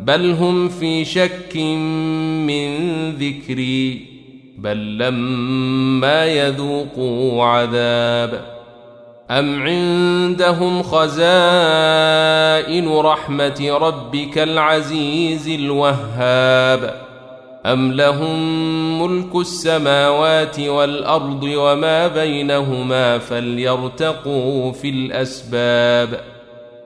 بل هم في شك من ذكري بل لما يذوقوا عذاب. أم عندهم خزائن رحمة ربك العزيز الوهاب؟ أم لهم ملك السماوات والأرض وما بينهما فليرتقوا في الأسباب ۖ؟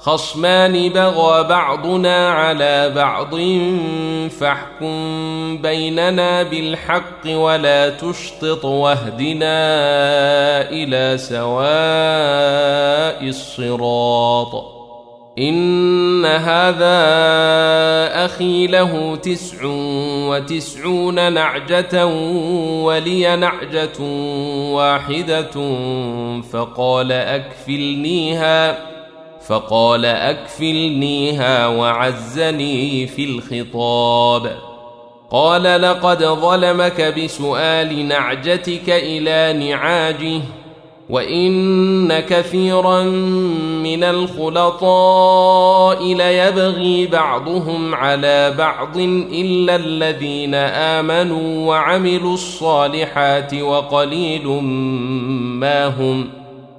خصمان بغى بعضنا على بعض فاحكم بيننا بالحق ولا تشطط واهدنا إلى سواء الصراط. إن هذا أخي له تسع وتسعون نعجة ولي نعجة واحدة فقال أكفلنيها. فقال اكفلنيها وعزني في الخطاب. قال لقد ظلمك بسؤال نعجتك إلى نعاجه وإن كثيرا من الخلطاء ليبغي بعضهم على بعض إلا الذين آمنوا وعملوا الصالحات وقليل ما هم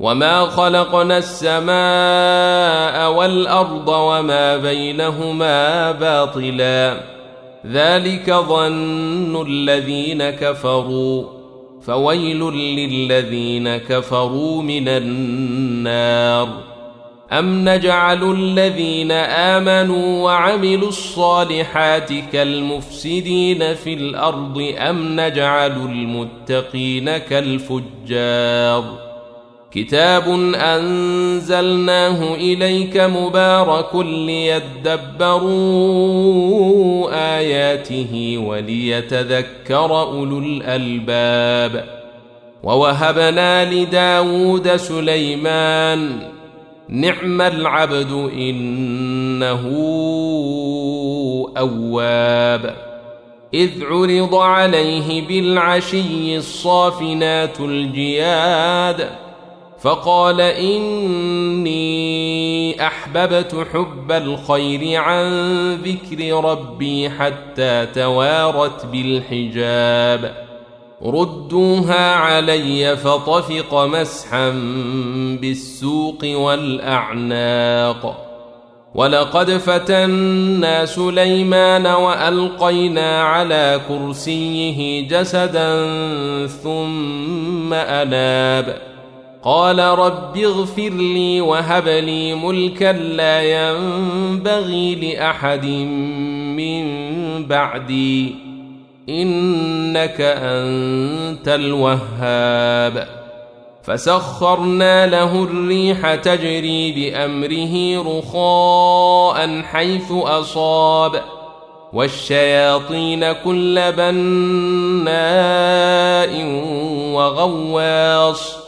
وما خلقنا السماء والارض وما بينهما باطلا ذلك ظن الذين كفروا فويل للذين كفروا من النار أم نجعل الذين آمنوا وعملوا الصالحات كالمفسدين في الأرض أم نجعل المتقين كالفجار كتاب أنزلناه إليك مبارك ليدبروا آياته وليتذكر أولو الألباب ووهبنا لداود سليمان نعم العبد انه اواب اذ عرض عليه بالعشي الصافنات الجياد فقال إني أحببت حب الخير عن ذكر ربي حتى توارت بالحجاب. ردوها علي فطفق مسحا بالسوق والأعناق. ولقد فتنا سليمان وألقينا على كرسيه جسدا ثم أناب. قال رب اغفر لي وهب لي ملكا لا ينبغي لأحد من بعدي. إنك أنت الوهاب. فسخرنا له الريح تجري بأمره رخاء حيث أصاب. والشياطين كل بناء وغواص.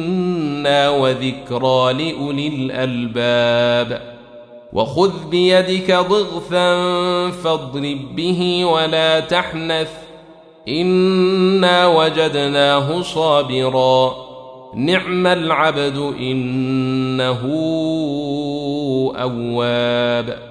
وذكرى لأولي الألباب. وخذ بيدك ضغثا فاضرب به ولا تحنث إنا وجدناه صابرا. نعم العبد إنه أواب.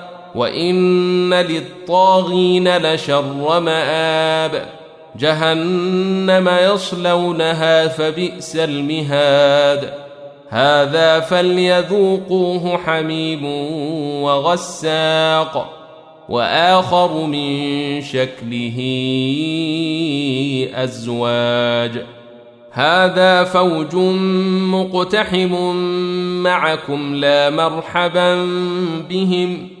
وان للطاغين لشر مآب جهنم يصلونها فبئس المهاد هذا فليذوقوه حميم وغساق واخر من شكله ازواج هذا فوج مقتحم معكم لا مرحبا بهم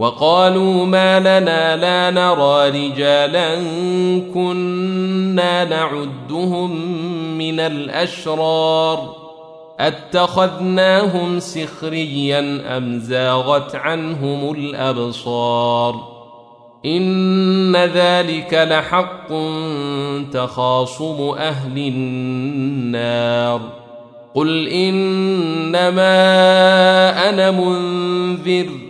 وقالوا ما لنا لا نرى رجالا كنا نعدهم من الأشرار أتخذناهم سخريا أم زاغت عنهم الأبصار إن ذلك لحق تخاصم أهل النار قل إنما أنا منذر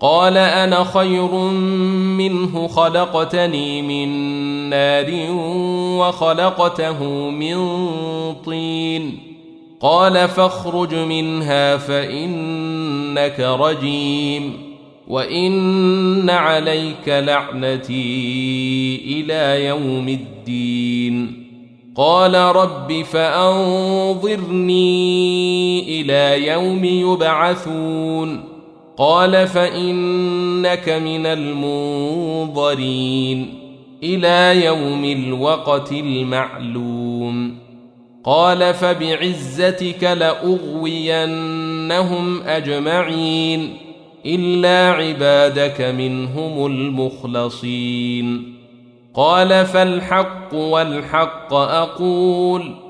قال أنا خير منه خلقتني من نار وخلقته من طين. قال فاخرج منها فإنك رجيم. وإن عليك لعنتي إلى يوم الدين. قال رب فأنظرني إلى يوم يبعثون. قال فإنك من المنظرين إلى يوم الوقت المعلوم. قال فبعزتك لأغوينهم أجمعين إلا عبادك منهم المخلصين. قال فالحق والحق أقول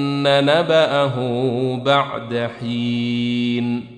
نبأه بعد حين.